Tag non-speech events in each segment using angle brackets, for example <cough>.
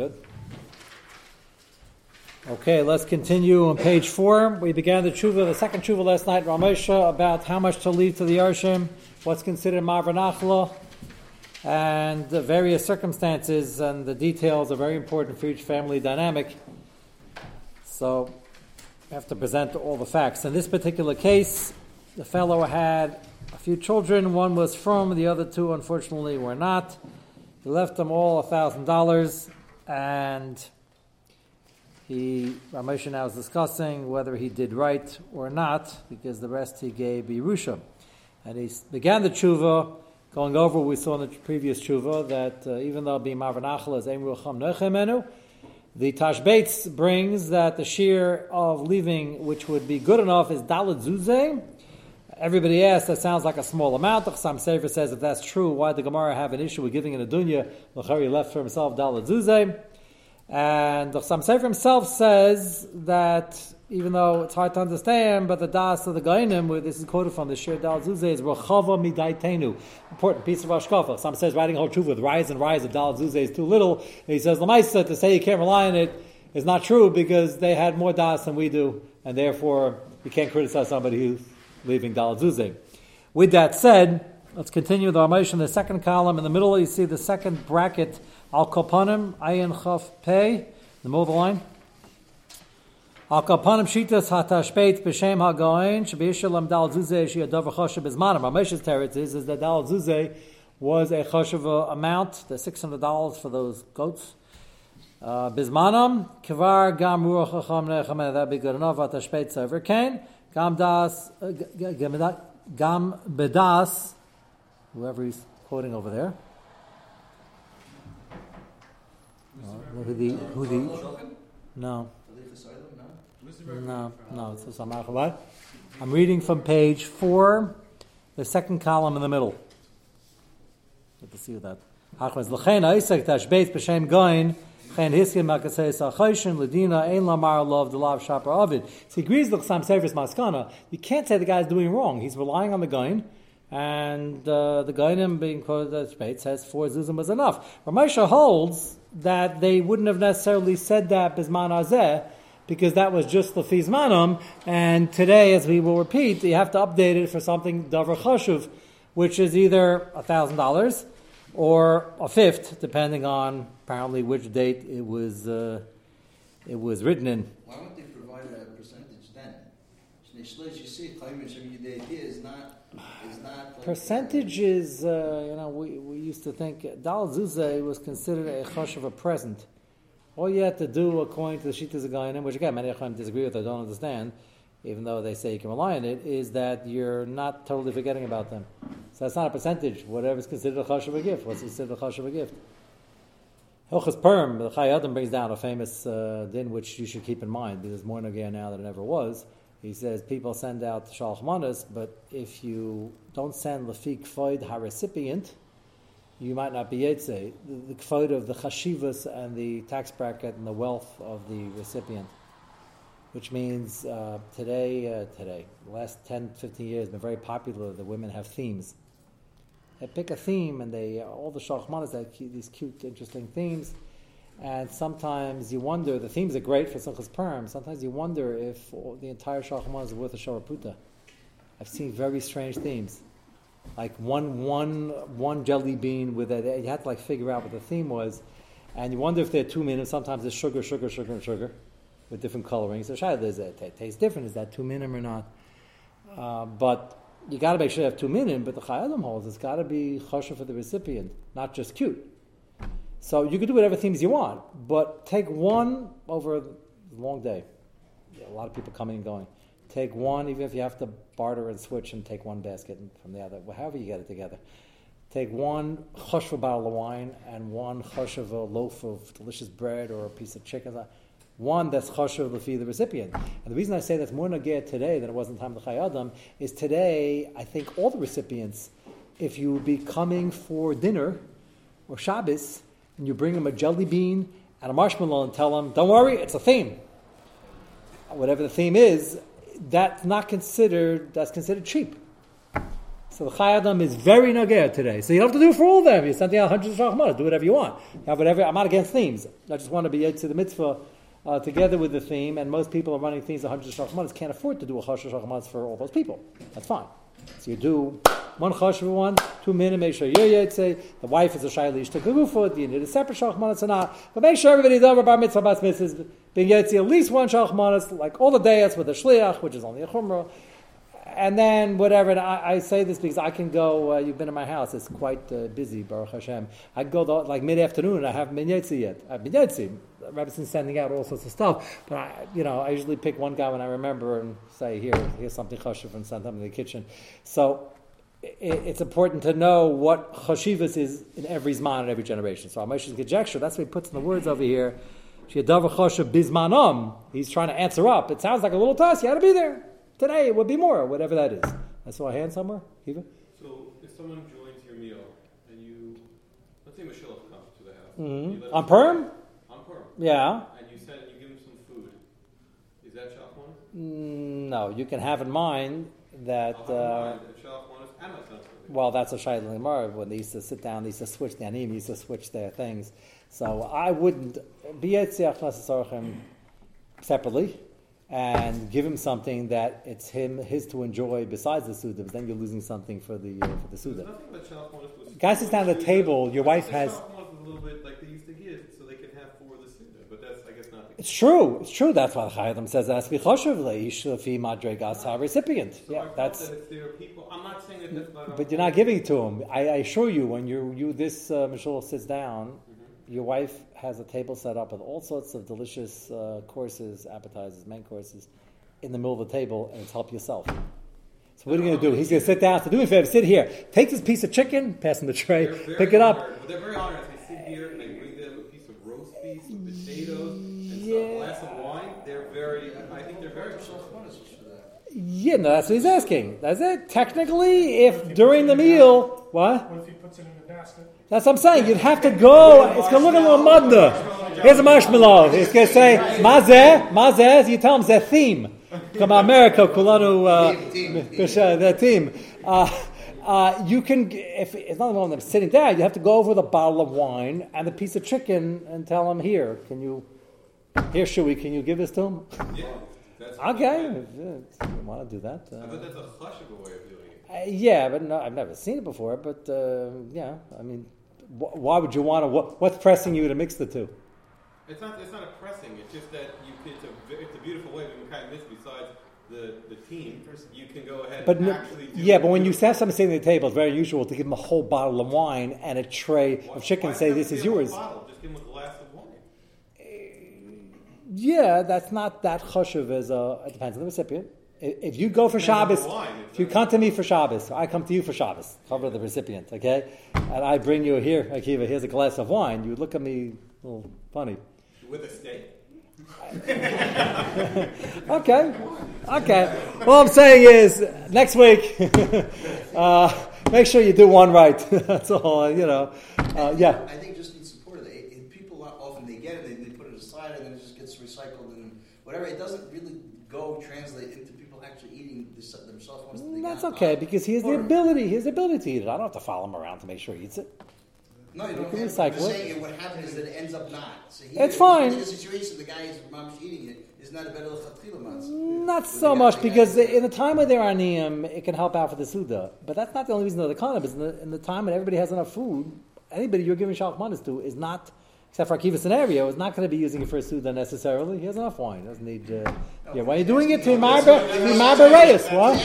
Good. Okay, let's continue on page four. We began the tshuva, the second tshuva last night, Ramesha, about how much to leave to the Yarshim, what's considered Mavranachla, and the various circumstances and the details are very important for each family dynamic. So, we have to present all the facts. In this particular case, the fellow had a few children. One was from, the other two, unfortunately, were not. He left them all a thousand dollars, and he Ramosha now is discussing whether he did right or not, because the rest he gave Yerusha. And he began the tshuva going over. We saw in the previous tshuva that uh, even though being Marvanachal is Emru Cham Nechemenu, the Tashbetz brings that the shear of leaving, which would be good enough, is Zuzeh Everybody asks, that sounds like a small amount. The Chasam Sofer says, if that's true, why did the Gemara have an issue with giving in a dunya? Lachari left for himself Dalet Zuzeh. And the Chasam Sofer himself says that even though it's hard to understand, but the das of the Gainim, this is quoted from the Shir Dal Zuzeh, is Rachava Midaitenu. Important piece of Ashkafa. Some says writing whole truth with rise and rise of Dal Zuzeh is too little. And he says, Lamaisa, to say you can't rely on it is not true because they had more das than we do, and therefore you can't criticize somebody who's leaving Dal Zuzeh. With that said, let's continue the Ramesh in the second column. In the middle, you see the second bracket, Al Kopanim, Ayin Chaf Pei, the middle of the line. Al Kopanim Shitas Hatashpeit B'Shem HaGoin, Shabishalam Dal Zuzeh Shiadav Choshev Bizmanim. Ramesh's teretz is, is that Dal Zuzeh was a Choshev amount, the $600 for those goats. Uh, Bizmanam, Kivar Gam Ruach Chacham Nechem, that'd be good enough. Hatashpeit Sever Kain. Gam das, uh, gam bedas, whoever he's quoting over there. Uh, who the, who the, no. No, no, it's a? I'm reading from page four, the second column in the middle. Let us see that. Hachmas l'chein ha'isek tashbetz b'shem goin Chen hiskim ledina ein lamar love the lav shapar avid. So he agrees with Chasam Sofer's maskana. You can't say the guy's doing wrong. He's relying on the gain, and uh, the gainim being quoted as Shpeit says four zuzim was enough. Ramesha holds that they wouldn't have necessarily said that bisman azeh because that was just the fizmanum, and today, as we will repeat, you have to update it for something davar chashuv, which is either a thousand dollars or a fifth, depending on apparently which date it was uh, it was written in. Why don't they provide a percentage then? is not is not percentage is uh, you know we, we used to think dal zuzah was considered a chosh of a present. All you had to do, according to the Shittas Agayanim, which again many of them disagree with, I don't understand, even though they say you can rely on it, is that you're not totally forgetting about them. So that's not a percentage. Whatever is considered a chash of a gift, what's considered a chash of a gift? Hilchas Purim, the Chai Adam brings down a famous uh, din which you should keep in mind because more again now than it ever was. He says people send out shalach manas, but if you don't send lafik kvoid ha recipient, you might not be yetze. The, the of the chashivas and the tax bracket and the wealth of the recipient which means uh, today, uh, today, the last 10, 15 years, been very popular. The women have themes. They pick a theme, and they all the shachmanas have these cute, interesting themes. And sometimes you wonder. The themes are great for Simchas Purim. Sometimes you wonder if the entire shachmanas is worth a sharaputa. I've seen very strange themes, like one one one jelly bean with a. You had to like figure out what the theme was, and you wonder if they're two minutes. Sometimes it's sugar, sugar, sugar, and sugar with different colorings. So shayla it taste different? Is that two minim or not? Uh, but you got to make sure you have two minim. But the chayadim holds it's got to be choshev for the recipient, not just cute. So you can do whatever themes you want, but take one over a long day. A lot of people coming and going. Take one, even if you have to barter and switch and take one basket from the other, however you get it together. Take one a bottle of wine and one a loaf of delicious bread or a piece of chicken one that's choshev lefi the recipient. And the reason I say that's more nagir today than it was in the time of the Chayadam is today I think all the recipients, if you be coming for dinner or Shabbos and you bring them a jelly bean and a marshmallow and tell them, don't worry, it's a theme. Whatever the theme is, that's not considered that's considered cheap. So the Chayadam is very nagir today. So you don't have to do it for all of them. You're sending out hundreds of shachmanas. Do whatever you want. Have whatever. I'm not against themes. I just want to be to the mitzvah uh, together with the theme. And most people are running themes of hundreds of shachmanas can't afford to do a chash shachmanas for all those people. That's fine. So you do one chash for one, two minutes. Make sure you're say the wife is a shayli ishta You need a separate shachmanas or not. But make sure everybody's over bar mitzvah bas mitzvahs being yetzi at least one shachmanas, like all the days with the shliach, which is only a chumrah and then whatever. And I, I, say this because I can go. Uh, you've been in my house; it's quite uh, busy, Baruch Hashem. I go the, like mid afternoon, and I haven't been yetzi yet. I've been yetzi. Rebbe's sending out all sorts of stuff, but I, you know, I usually pick one guy when I remember and say, "Here, here's something chashiv," and send them in the kitchen. So it, it's important to know what chashivas is in every zman in every generation. So Amoshe's conjecture. That's what he puts in the words over here. He's trying to answer up. It sounds like a little toss. You had to be there. Today it would be more, whatever that is. I saw a hand somewhere. Eva? So if someone joins your meal and you, let's say Michelle comes to the house. Mm-hmm. On Purim? On Purim. Yeah. And you said you give him some food. Is that one? Mm, no, you can have in mind that. Uh, well, that's a Shaila Limar. When they used to sit down, they used to switch the anim, used to switch their things. So I wouldn't be separately and give him something that it's him his to enjoy besides the suda, but then you're losing something for the uh, for the suda. Guys sits down at the table. Your wife has. It's true. It's true. That's why the Chayyim says that's bichoshev leish lefi madregas recipient. So yeah, that's. That people, I'm not saying that. That's but you're not giving it to him. I, I assure you, when you you this uh, Michelle sits down your wife has a table set up with all sorts of delicious uh, courses, appetizers, main courses, in the middle of the table, and it's help yourself. So what are you going to do? He's going to sit down. So do me a favor, sit here. Take this piece of chicken, pass him the tray, pick it up. Well, they're very honored. They sit here and they bring them a piece of roast beef, some potatoes, and yeah. some glass of wine. They're very. I think they're very. Much punished for that. Yeah, no, that's what he's asking. That's it. Technically, if during the meal, what? What if he puts it in the basket? That's what I'm saying. You'd have to go. It's going to look a little mudda. Here's a marshmallow. It's going to say, Mazeh, Mazeh, you tell them the theme. Come America, Kulanu, uh, the team. Uh, uh, you can, if it's not one of them sitting down, you have to go over the bottle of wine and the piece of chicken and tell them, here, can you, here, Shui, can you give this to him? Yeah. okay. You want to do that. Uh, but that's a flushable way of doing it. Uh, yeah, but no, I've never seen it before. But uh, yeah, I mean, why would you want to? What, what's pressing you to mix the two? It's not. It's not a pressing. It's just that you. It's a. It's a beautiful way. We can kind of miss besides the, the team. You can go ahead. But no, yeah, but when you have somebody sitting at the table, it's very usual to give them a whole bottle of wine and a tray why, of chicken. and say this is yours. Just give them a glass of wine. Yeah, that's not that choshev as a. It depends on the recipient. If you go for Shabbos, if you come to me for Shabbos, I come to you for Shabbos, cover the recipient, okay? And I bring you here, Akiva, here's a glass of wine. You look at me a little funny. With a steak. <laughs> okay, okay. All I'm saying is, next week, <laughs> uh, make sure you do one right. <laughs> That's all, you know. Uh, yeah. I think just need support of it. People often they get it, they, they put it aside, and then it just gets recycled and whatever. It doesn't really go translate into people actually eating themselves. That's okay because he has the ability. He has the ability to eat it. I don't have to follow him around to make sure he eats it. No, you, don't. Recycle it. Saying what happens is that it ends up not. So he, it's fine. In a situation, the guy is mom's eating it. Is not a better Not so much because in the time where they're aniyim, it can help out for the suda. But that's not the only reason they're the condom. In the, in the time when everybody has enough food, anybody you're giving shalach to is not except for Akiva scenario, is not going to be using it for a Suda necessarily. He has enough wine. Doesn't need. Uh, yeah, why are you doing it to Marba Reyes? What?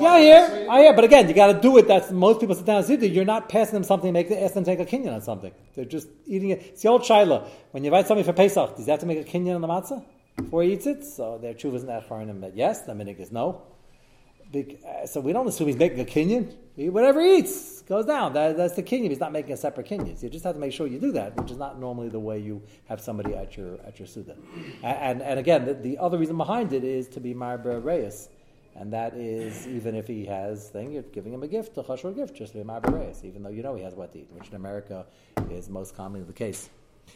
Yeah, yeah, oh, yeah. But again, you got to do it. That's most people sit down and Suda. You're not passing them something. Make ask them to make a kinyan on something. They're just eating it. It's the old shaila. When you invite somebody for Pesach, does he have to make a kinyan on the matzah before he eats it? So their truth is not foreign that yes. The minig is no. Uh, so we don't assume he's making a kinyan. Whatever he eats goes down. That, that's the kinyan. He's not making a separate kinyan. So you just have to make sure you do that, which is not normally the way you have somebody at your at your suda. And, and, again, the, the, other reason behind it is to be marba reis. And that is, even if he has thing, you're giving him a gift, a chashur gift, just to be marba reis, even though you know he has what to eat, which in America is most commonly the case.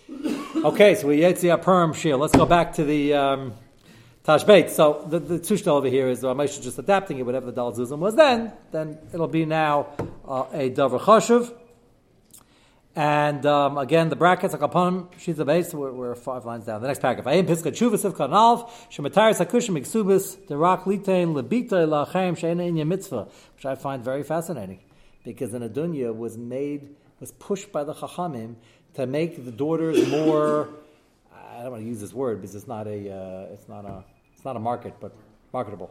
<coughs> okay, so we yetzi Purim shil. Let's go back to the um, Tashbetz. So the, the tushta over here is the Ramesh just adapting it, whatever the Dal Zuzim was then, then it'll be now uh, a Dover Chashuv. And um, again, the brackets are upon she's the base. We're, we're five lines down. The next paragraph. Ayim piska chuvas of kanalv shematayr sakushim iksubis derak litain lebita lachem sheina inya mitzvah, which I find very fascinating, because the Adunya was made was pushed by the chachamim to make the daughters more. I don't want to use this word because it's not a uh, it's not a not a market, but marketable.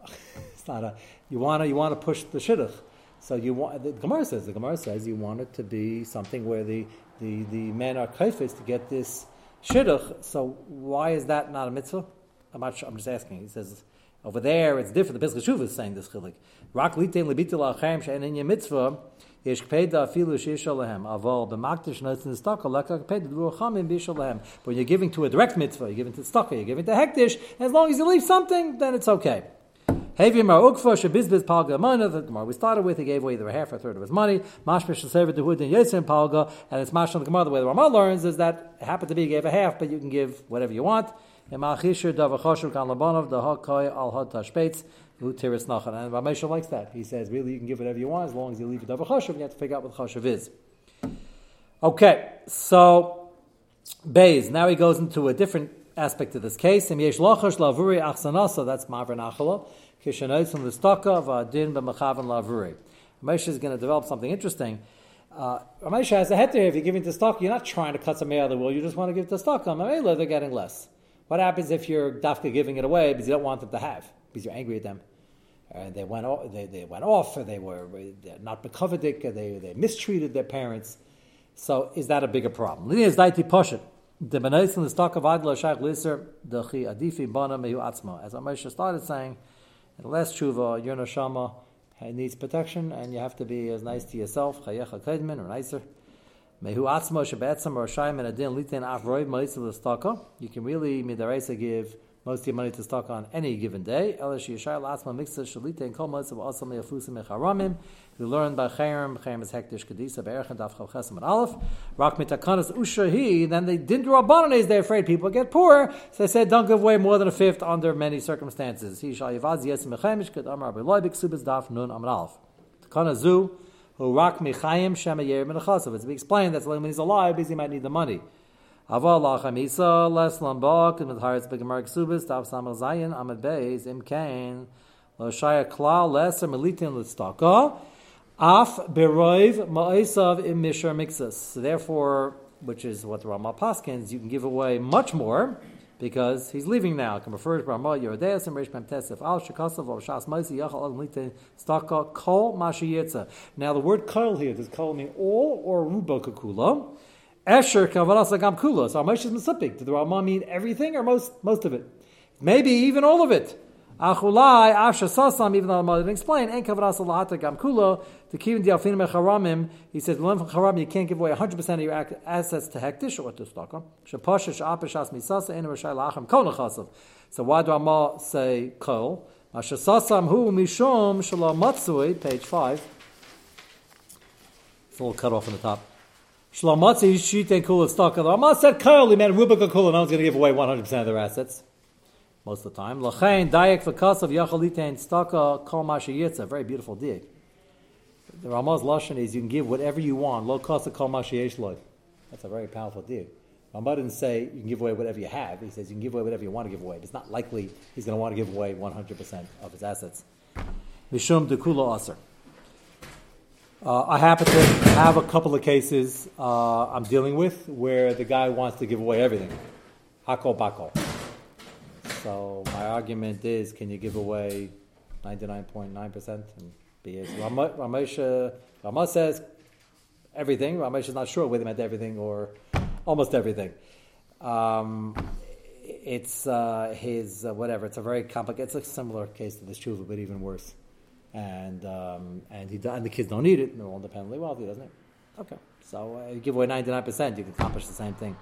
<laughs> it's not a you want to you want to push the shidduch. So you want the Gemara says the Gemara says you want it to be something where the the, the men are kaifis to get this shidduch. So why is that not a mitzvah? I'm not sure, I'm just asking. He says over there it's different. The Pesach Shuv is saying this chilik. Rak litain lebitul achem she'en mitzvah. Yesh kpeda afilu sheishal lehem. Aval b'makdish notzin tzedakah leka kpeda b'ruachamim b'ishal lehem. When you're giving to a direct mitzvah, you're giving to tzedakah, you're giving to hektish. As long as you leave something, then it's okay. Hevim Ukfa Shabizbiz Palga Mana, the Gemara we started with, he gave away either a half or a third of his money. Mashmish Sever Dehud and Yitzim Palga, and it's Mash on the Gemara. The way the Ramah learns is that it happened to be he gave a half, but you can give whatever you want. And Malchisher Davachoshu the Hakai Al Had Tashpetz, Nachan. And Ramesha likes that. He says, really, you can give whatever you want as long as you leave it Davachoshu, you have to figure out what Choshev is. Okay, so Bays, now he goes into a different aspect of this case. Im Yesh Lachash Lavuri Achsanasa, that's Mavra Nachala. Kishanot from the Staka of Adin b'Mechavan Lavuri. Ramesha is going to develop something interesting. Uh, Ramesha has a heter. If you're giving to stock, you're not trying to cut some out of the wool. You just want to give to stock. On Mamela, they're getting less. What happens if you're dafka giving it away because you don't want them to have because you're angry at them? And uh, they went off, they, they went off, or they were not bekovedik, they, they mistreated their parents. So is that a bigger problem? The benays in the stock of adla shaykh liser the chi adifi bana mehu atzma. As started saying, and the last tshuva, your neshama needs protection, and you have to be as nice to yourself, chayecha kedmin, or nicer. You can really midaraisa give most of your money to stock on any given day. And. We learned by Chayim, Chayim is Hektish Kedisa, Be'erchen Daf Chav Chesam and Aleph. Rak mitakanas ushahi, then they didn't draw Rabbanon they're afraid people get poor, so they said don't give away more than a fifth under many circumstances. He yivaz amar daf nun amar Aleph. Zu, who rak michayim shema yer menachasav. It's explained that's when he's alive, because he might need the money. Aval lachamisa, les lambak, and with haritz begamar ksubis, daf samar zayin, amad beis, im kain, lo shaya klal, leser melitin listaka, Af beroiv ma'isav im mishar mixus. Therefore, which is what the Ramah Paskins, you can give away much more because he's leaving now. Can refer to Ramah Yerodeas and Reish Mem Al Shekasav Al Shas Maisi Yachal Al Lite Staka Kol Mashiyetza. Now the word kol here does kol mean all or ruba kakula. Esher kavarasa gam kula. So is Mesipik. Did the Ramah mean everything or most most of it? Maybe even all of it. Achulai, Asha Sasam, even though the mother didn't explain, En Kavras Allahata Gam Kulo, the Kivin Dialfin Mecharamim, he says, Learn from Charam, you can't give away 100% of your assets to Hektish or to Stockholm. Shapasha Shapashas Misasa, En Rashai Lacham Kol So why do Amma say Kol? Asha Sasam Hu Mishom Shalom Matsui, page 5. It's a little cut off on the top. Shlomatzi Shite Kula Stockholm. Amma said Kol, he meant Rubika Kula, no one's going to give away 100% of their assets most of the time. Lachain dayak v'kasav yachalitein staka kol mashayitza. Very beautiful diak. The Ramah's lashon is you can give whatever you want. Low cost of kol mashayesh. That's a very powerful diak. Ramah didn't say you can give away whatever you have. He says you can give away whatever you want to give away. But It's not likely he's going to want to give away 100% of his assets. Mishum dekula aser. Uh, I happen to have a couple of cases uh, I'm dealing with where the guy wants to give away everything. Hakol bakol. So my argument is, can you give away 99.9% and be it? Ramesh, Ramesh says everything. Ramesh is not sure whether he meant everything or almost everything. Um, it's uh, his uh, whatever. It's a very complicated. It's a similar case to this tshuva, but even worse. And um, and he and the kids don't need it. They're all independently wealthy, doesn't it? Okay, so uh, you give away ninety nine percent, you can accomplish the same thing.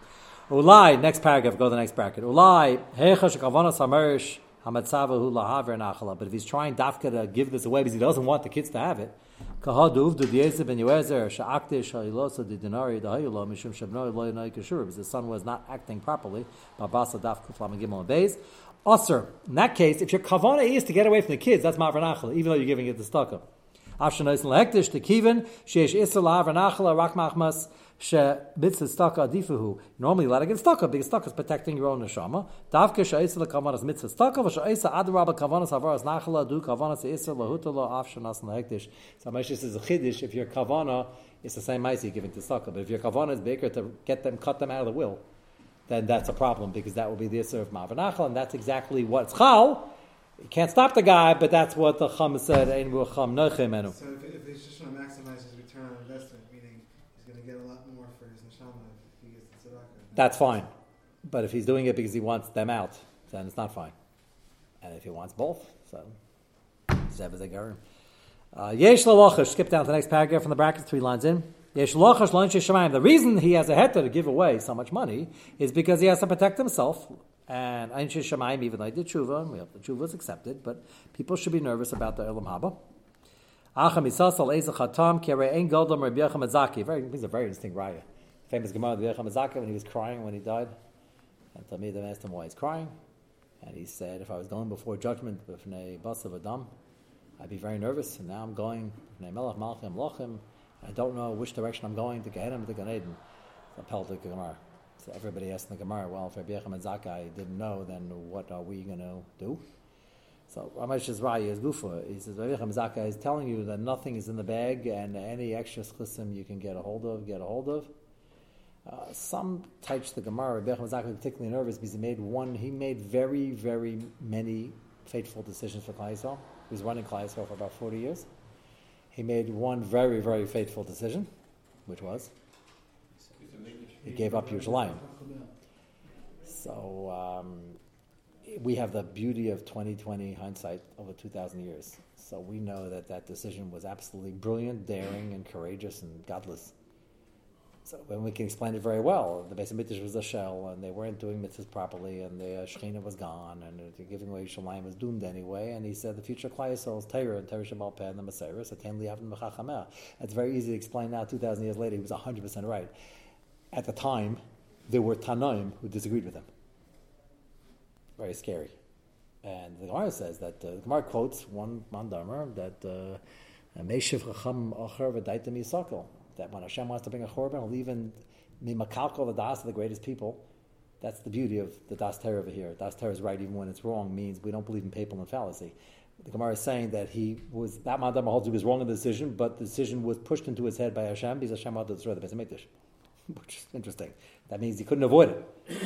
Ulai, next paragraph, go to the next bracket. Ulai, hechash kavanas hamerish hamatzavahu lahaver nachala. But if he's trying dafka to give this away because he doesn't want the kids to have it, kahadu uvdu diezeb ben yuezer sha'aktish ha'ilosa di dinari dahayula mishum shabnoi lo yanoi kashur because the son was not acting properly. Babasa daf kuflam gimel beis. Usr. In that case, if your kavana is to get away from the kids, that's ma'avranachla, even though you're giving it to staka. Afshanois lehektish to kivin sheish isra la'avranachla rak machmas she mitzvah staka adifuhu. Normally, let it get staka because staka is protecting your own neshama. Davke she'isa lekavanas mitzvah staka v'she'isa adarabba kavanas havaras nachla du kavanas isra lahutala afshanas lehektish. So Moshe says a chiddush if your kavana is the same mice you're giving to staka, but if your kavana is bigger to get them, cut them out of the will then that's a problem because that will be the Isser of Mavanachal, and that's exactly what's Chal. You can't stop the guy, but that's what the Chum said. So if, if he's just trying to maximize his return on investment, to get a lot more for his neshama if he gets the tzedakah. That's fine. But if he's doing it because he wants them out, then it's not fine. And if he wants both, so Zev is a. Uh, Yesh lalochash, skip down to the next paragraph from the brackets, three lines in. Yesh lochash. The reason he has a heter to give away so much money is because he has to protect himself. And Anshe Shemayim, even though he did tshuva, and we hope the tshuva is accepted, but people should be nervous about the Elam Haba. Acham Yisasal Ezech Hatam Kere Ein Goldam Rabbi Yecham Azaki. Very, he's a very interesting raya. Famous Gemara Rabbi Yecham Azaki when he was crying when he died. And Talmidim asked him why he's crying. And he said, if I was going before judgment B'fnei Bas of Adam, I'd be very nervous. And now I'm going B'fnei Melech Malchim Lochim. I don't know which direction I'm going to Gehenim to Gan Eden. So Peltic Gemara. So everybody asked the Gemara, well, if Rabbi Yochanan Zakkai didn't know, then what are we going to do? So Ramesh's Raya is Gufa. He says, Rabbi Yochanan Zakkai is telling you that nothing is in the bag and any extra schism you can get a hold of, get a hold of. Uh, some types of the Gemara, Rabbi Yochanan Zakkai particularly nervous because he made one, he made very, very many fateful decisions for Klai. He was running Klai for about 40 years. He made one very, very fateful decision, which was he gave up Yerushalayim. So um, we have the beauty of 2020 hindsight over 2,000 years. So we know that that decision was absolutely brilliant, daring, and courageous and godless. So when we can explain it very well, the Beis Hamikdash was a shell, and they weren't doing mitzvahs properly, and the uh, was gone, and giving away Shalayim was doomed anyway. And he said the future Klai Yisrael is Torah and Torah Shabbat Peh and the Messiah. Satan Liavin Mechachameh. It's very easy to explain now. Two thousand years later, he was hundred percent right. At the time, there were Tanoim who disagreed with him. Very scary. And the Gemara says that uh, the Gemara quotes one mandamer that uh, Meshiv Chacham Yisakal that when Hashem wants to bring a korban, he'll even mimakalkal the das of the greatest people. That's the beauty of the das Torah over here. Das Torah is right even when it's wrong means we don't believe in papal and fallacy. The Gemara is saying that he was that Madam holds he was wrong in the decision, but the decision was pushed into his head by Hashem because Hashem wanted to destroy the Beis Hamikdash, <laughs> which is interesting. That means he couldn't avoid it.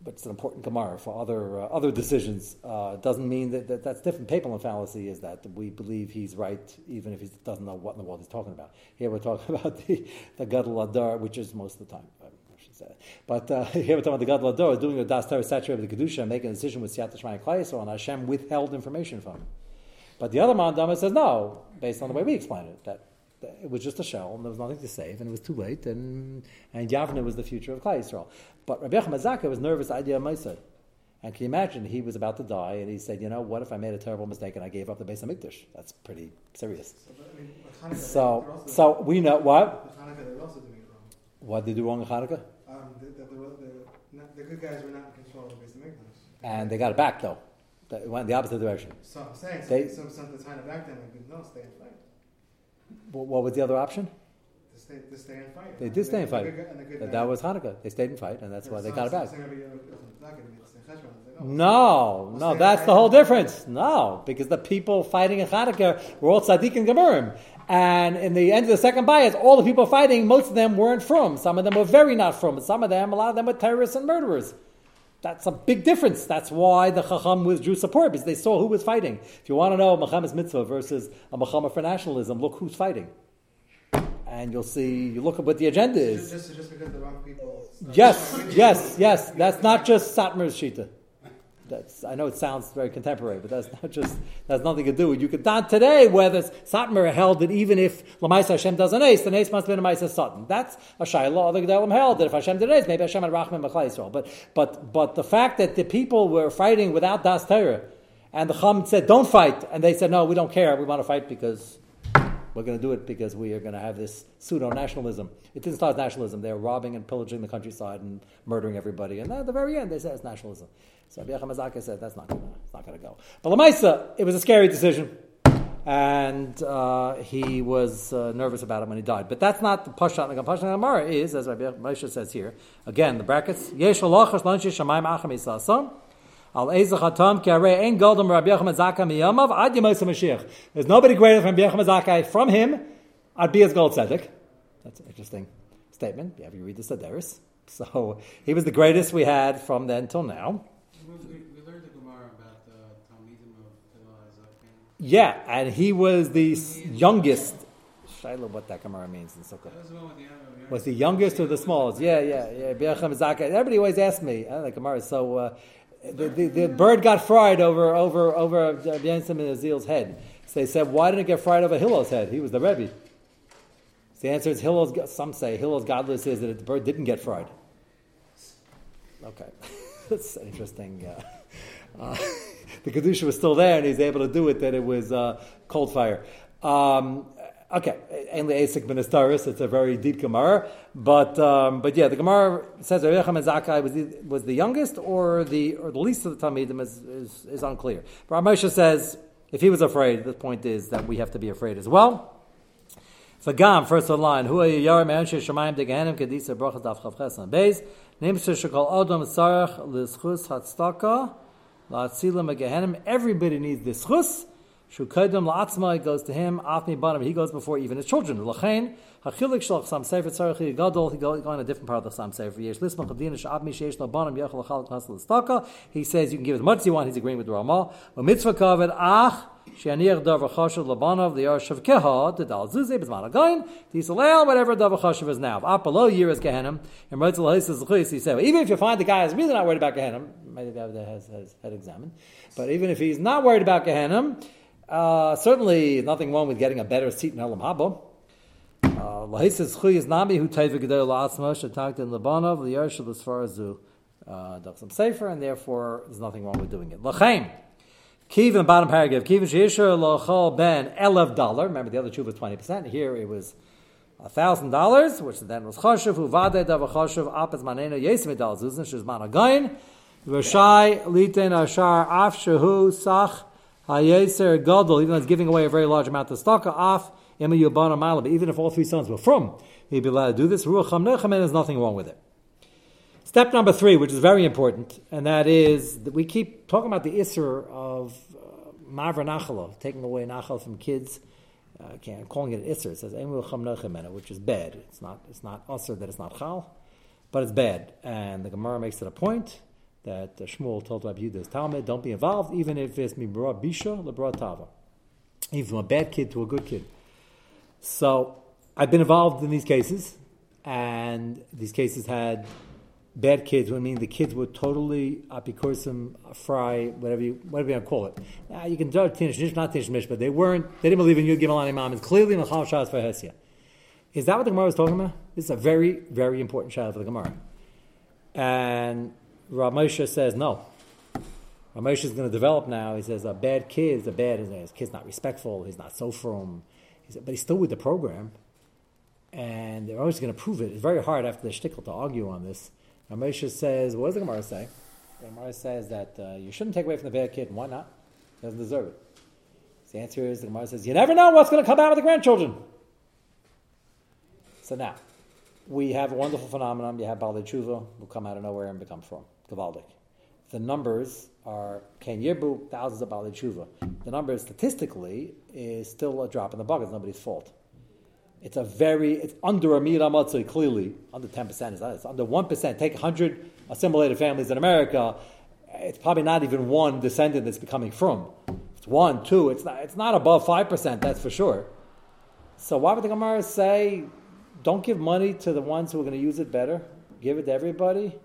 But it's an important Gemara for other uh, other decisions. Uh, doesn't mean that, that that's different. Papal and fallacy is that we believe he's right even if he doesn't know what in the world he's talking about. Here we're talking <laughs> about the the Gadol Adar, which is most of the time. But uh, <laughs> here we're talking about the Gadol Adar doing a Das Torah saturated with the Kedusha and making a decision with Siyat Shmai Klaiso, and Hashem withheld information from him. But the other Mandama says no, based on the way we explain it, that it was just a shell, and there was nothing to save, and it was too late, and, and Yavna was the future of Klai Yisrael. But Rabbi Yechim Azaka was nervous idea of Maisad. And can you imagine, he was about to die, and he said, you know, what if I made a terrible mistake and I gave up the Beis Hamikdash? That's pretty serious. So, but, I mean, Hanukkah, So, so we know, what? Hanukkah, they're also doing it wrong. What did they do wrong in Hanukkah? Um, the, the, the, the good guys were not in control of the Beis Hamikdash. And they got it back, though. They went the opposite direction. So I'm saying, so They- some, some, the time back then, no, stay fight. What, what was the other option? To stay, to stay and fight. They did stay and fight. That, that was Hanukkah. They stayed and fight, and that's Yeah, why they so got it back. saying, maybe, it's not gonna be the same cheshbon. It's like, No, no, that's the whole difference. No, because the people fighting in Hanukkah were all tzaddik and gemurim. And in the end of the second bias, all the people fighting, most of them weren't from. Some of them were very not from. And some of them, a lot of them were terrorists and murderers. That's a big difference. That's why the Chacham withdrew support, because they saw who was fighting. If you want to know Muhammad's mitzvah versus a Muhammad for nationalism, look who's fighting. And you'll see, you look at what the agenda is. Just, just, just because the wrong people. Yes, <laughs> yes, yes. That's not just Satmar's Shita. That's, I know it sounds very contemporary, but that's <laughs> not just, that's nothing to do with You could not today whether Satmar held that even if Lamaisa Hashem does an ace, the ace must be a Sutton. That's a Shaila. Other Gedalim held that if Hashem did an ace, maybe Hashem had Rachman Yisrael. But, but, but the fact that the people were fighting without Das Torah, and the Chum said, don't fight, and they said, no, we don't care, we want to fight because We're going to do it because we are going to have this pseudo nationalism. It didn't start as nationalism. They're robbing and pillaging the countryside and murdering everybody. And at the very end, they said it's nationalism. So Rabbi Zakkai said that's not going to go. But Lamaisa, it was a scary decision and uh, he was uh, nervous about it when he died. But that's not the Pashat. The Pashat Gemara is, as Rabbi Moshe says here, again, the brackets, yisasam, al ezach hatam ki arei ein goldem Rabbi Yochanan Zakkai miyamav ad yemosa Mashiach. There's nobody greater than Rabbi Yochanan Zakkai from him, I'd be as gold tzedek. That's an interesting statement. Yeah, you read the Sederis. <laughs> So he was the greatest we had from then till now. We, we learned the Gemara about the Talmidim of Yeah, and he was the youngest. Shiloh, what that Gemara means in Sukkah. Was the youngest or the smallest? Yeah, yeah, yeah. Everybody always asks me. I the Gemara is so. Uh, the, the, the, bird got fried over over over and Azil's head. So they said, why didn't it get fried over Hillel's head? He was the Rebbe. So the answer is Hillel's. Some say Hillel's godless is that the bird didn't get fried. Okay, <laughs> that's interesting. Uh, uh, <laughs> the kedusha was still there, and he's able to do it. That it was uh, cold fire. Um, okay, only Asik Ministaris. It's a very deep Gemara, but um, but yeah, the Gemara says Rabbi Yochanan Zakkai was the, was the youngest or the or the least of the Talmidim is, is, is unclear. But Moshe says if he was afraid, the point is that we have to be afraid as well. So Gam, first of line, Hu Yar Me'anshe Shemayim Deganim Kedisa Brachas Daf Chav Ches and Beis Nimsa Shekol Adam Sarach L'Schus Hatzdaka Everybody needs this chus. Shukaidim la'atzma, goes to him. Afmi banim, he goes before even his children. Lachain, hachilik shalach sam sefer tzarech gadol, he goes in a different part of the sam sefer. Yesh lisma chavdina sh'abmi sheish lo banim yachal lachal knas l'staka. He says you can give as much as you want. He's agreeing with the Ramah. A mitzvah kaved ach. Shanir davar chashav labanov the yarshav keha the dal zuze bezman again. Tisalel whatever davar chashav is now. Up below year is gehenim. And right to he said even if you find the guy is really not worried about gehenim, maybe that has, has had examined. But even if he's not worried about gehenim, uh, certainly nothing wrong with getting a better seat in Elam Haba. Uh, Lahisis chuy is nami who taiva Lebanov li'yarshel as far as zu dachsam sefer, and therefore there's nothing wrong with doing it. Lachaim. Kiv in the bottom paragraph. Kiv sheisher lochal ben elev dollar. Remember the other two was twenty percent. Here it was thousand dollars, which then was choshev uvade dav choshev apes manena yesim dal zuzin shizman again. Rashai liten ashar af shehu sach hayeser gadol. Even though it's giving away a very large amount of stock off ema yubana malab. Even if all three sons were from, he'd be allowed to do this. Ruach hamnechem, there's nothing wrong with it. Step number three, which is very important, and that is that we keep talking about the isser of uh, mavra taking away nachal from kids. Uh, calling it isser. It says which is bad. It's not. It's not usser that it's not chal, but it's bad. And the Gemara makes it a point that uh, Shmuel told Rabbi Yehuda's Talmud, don't be involved, even if it's mibra bisha lebra tava, even from a bad kid to a good kid. So I've been involved in these cases, and these cases had bad kids, I mean the kids were totally apikorsim, fry, whatever you whatever you want to call it. Now you can judge tinish not tinish but they weren't. They didn't believe in Yud Gimel Imam. It's clearly Machal Shas for Hesia. Is that what the Gemara was talking about? This is a very very important child for the Gemara, and Rav Moshe says no. Rav Moshe is going to develop now. He says a bad kid is a bad. His kid's not respectful. He's not so from. He said, but he's still with the program, and they're always going to prove it. It's very hard after the shtickle to argue on this. Ramesha says, what does the Gemara say? The Gemara says that uh, you shouldn't take away from the bad kid. And why not? He doesn't deserve it. The answer is the Gemara says, you never know what's going to come out of the grandchildren. So now, we have a wonderful phenomenon. You have Balde Tshuva who come out of nowhere and become from Gavaldik. The numbers are Ken Yirbu, thousands of Balde Tshuva. The number statistically is still a drop in the bucket. It's nobody's fault. It's a very, it's under a Mira Matzah, clearly. Under 10% is that. It's under 1%. Take 100 assimilated families in America, it's probably not even one descendant that's becoming from. It's one, two, it's not, it's not above 5%, that's for sure. So why would the Gemara say, don't give money to the ones who are going to use it better? Give it to everybody?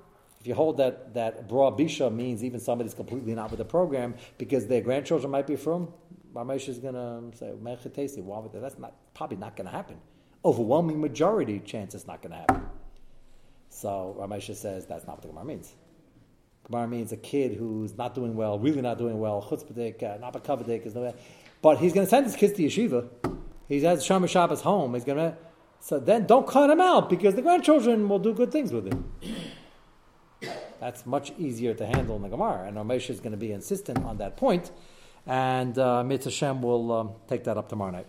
If you hold that, that broad bisha means even somebody's completely not with the program because their grandchildren might be from, Ramesh is going to say, that? That's not, probably not going to happen. Overwhelming majority chance it's not going to happen. So Ramesh says that's not what the Gemara means. Gemara means a kid who's not doing well, really not doing well, chutzpahdik, uh, not is no, but he's going to send his kids to yeshiva. He's at Shomer Shabbos home. He's gonna. So then, don't cut him out because the grandchildren will do good things with him. That's much easier to handle in the Gemara, and Ramesh is going to be insistent on that point, and uh, Mitzvah will um, take that up tomorrow night.